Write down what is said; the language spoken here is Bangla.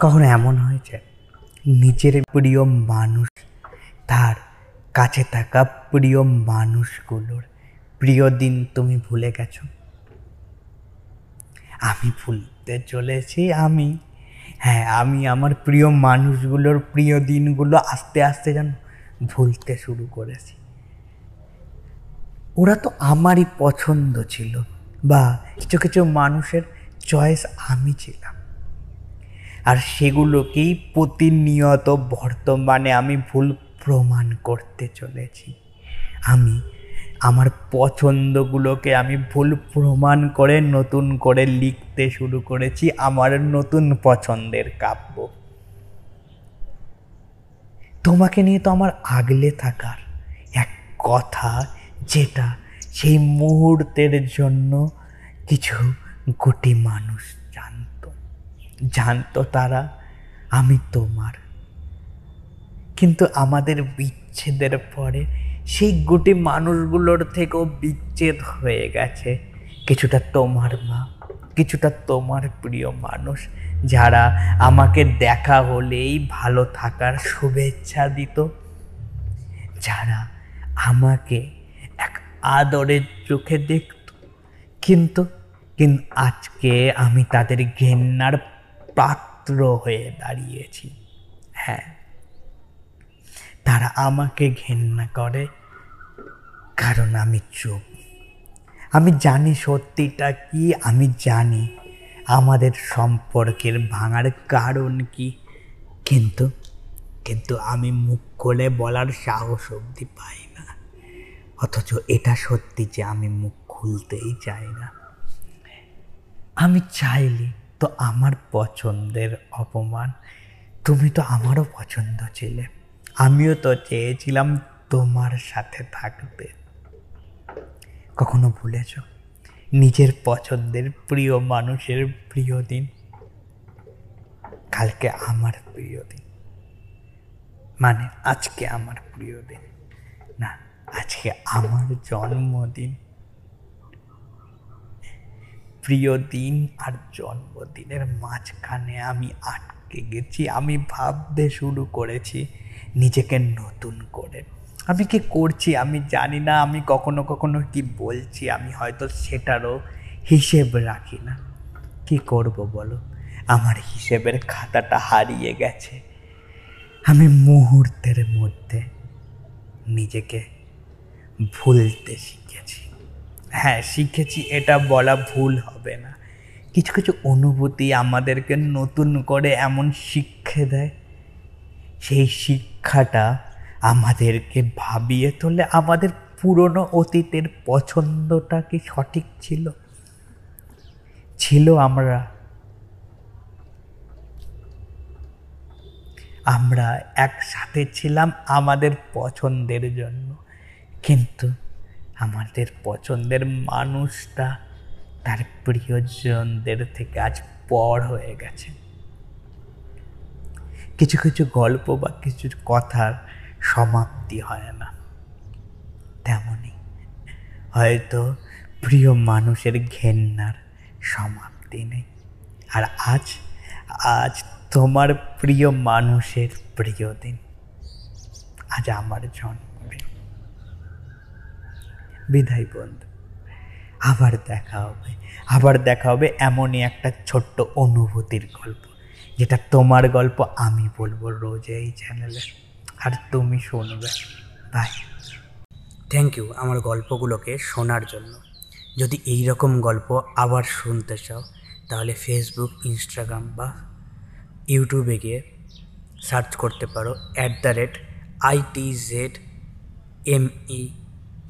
কখনো এমন হয়েছে নিজের প্রিয় মানুষ, তার কাছে থাকা প্রিয় মানুষগুলোর, প্রিয় দিন তুমি ভুলে গেছো? আমি ভুলতে চলেছি, আমি হ্যাঁ আমি আমার প্রিয় মানুষগুলোর প্রিয় দিনগুলো আস্তে আস্তে যেন ভুলতে শুরু করেছি। ওরা তো আমারই পছন্দ ছিল বা কিছু কিছু মানুষের চয়েস আমি ছিলাম। আর সেগুলোকেই প্রতিনিয়ত বর্তমানে আমি ভুল প্রমাণ করতে চলেছি। আমি, আমার পছন্দগুলোকে আমি ভুল প্রমাণ করে নতুন করে লিখতে শুরু করেছি আমার নতুন পছন্দের কাব্য। তোমাকে নিয়ে তো আমার আগলে থাকার এক কথা যেটা সেই মুহূর্তের জন্য কিছু গুটি মানুষ জানতো জানতো তারা, আমি তোমার। কিন্তু আমাদের বিচ্ছেদের পরে সেই গুটি মানুষগুলোর থেকেও বিচ্ছেদ হয়ে গেছে। কিছুটা তোমার মা, কিছুটা তোমার প্রিয় মানুষ, যারা আমাকে দেখা হলেই ভালো থাকার শুভেচ্ছা দিত, যারা আমাকে এক আদরের চোখে দেখত। কিন্তু কিন্তু আজকে আমি তাদের ঘেন্নার পাত্র হয়ে দাঁড়িয়েছি। হ্যাঁ তারা আমাকে ঘেন্না করে, কারণ আমি চুপ। আমি জানি সত্যিটা কি, আমি জানি আমাদের সম্পর্কের ভাঙার কারণ কি, কিন্তু কিন্তু আমি মুখ খুলে বলার সাহস অবধি পাই না। অথচ এটা সত্যি যে আমি মুখ খুলতেই চাই না। আমি চাইলি তো আমার পছন্দের অপমান, তুমি তো আমারও পছন্দ ছিলে। আমিও তো চেয়েছিলাম তোমার সাথে থাকতে। কখনো ভুলেছ নিজের পছন্দের প্রিয় মানুষের প্রিয় দিন? কালকে আমার প্রিয় দিন। মানে আজকে আমার প্রিয় দিন। না, আজকে আমার জন্মদিন। প্রিয় দিন আর জন্মদিনের মাঝখানে আমি আটকে গেছি, আমি ভাবতে শুরু করেছি নিজেকে নতুন করে। আমি কি করছি আমি জানি না, আমি কখনো কখনো কি বলছি আমি হয়তো সেটারও হিসেব রাখি না। কি করব বলো? আমার হিসেবের খাতাটা হারিয়ে গেছে। আমি মুহূর্তের মধ্যে নিজেকে ভুলতে শিখেছি। হ্যাঁ শিখেছি, এটা বলা ভুল হবে না। কিছু কিছু অনুভূতি আমাদেরকে নতুন করে এমন শিক্ষে দেয়। সেই শিক্ষাটা আমাদেরকে ভাবিয়ে তোলে, আমাদের পুরনো অতীতের পছন্দটা কি সঠিক ছিল? ছিল আমরা। আমরা একসাথে ছিলাম আমাদের পছন্দের জন্য। কিন্তু আমাদের পছন্দের মানুষটা তার প্রিয়জনদের থেকে আজ পর হয়ে গেছে। কিছু কিছু গল্প বা কিছু কথার সমাপ্তি হয় না। তেমনই হয়তো প্রিয় মানুষের ঘেন্নার সমাপ্তি নেই। আর আজ আজ তোমার প্রিয় মানুষের প্রিয় দিন। আজ আমার জন্মদিন বিদায় বন্ধু। আবার দেখা হবে। আবার দেখা হবে এমনই একটা ছোট্ট অনুভূতির গল্প, যেটা তোমার গল্প আমি বলব রোজ এই চ্যানেলে আর তুমি শুনবে। বাই থ্যাংক ইউ আমার গল্পগুলোকে শোনার জন্য। যদি এই রকম গল্প আবার শুনতে চাও, তাহলে ফেসবুক ইনস্টাগ্রাম বা ইউটিউবে গিয়ে সার্চ করতে পারো at the rate I T Z M E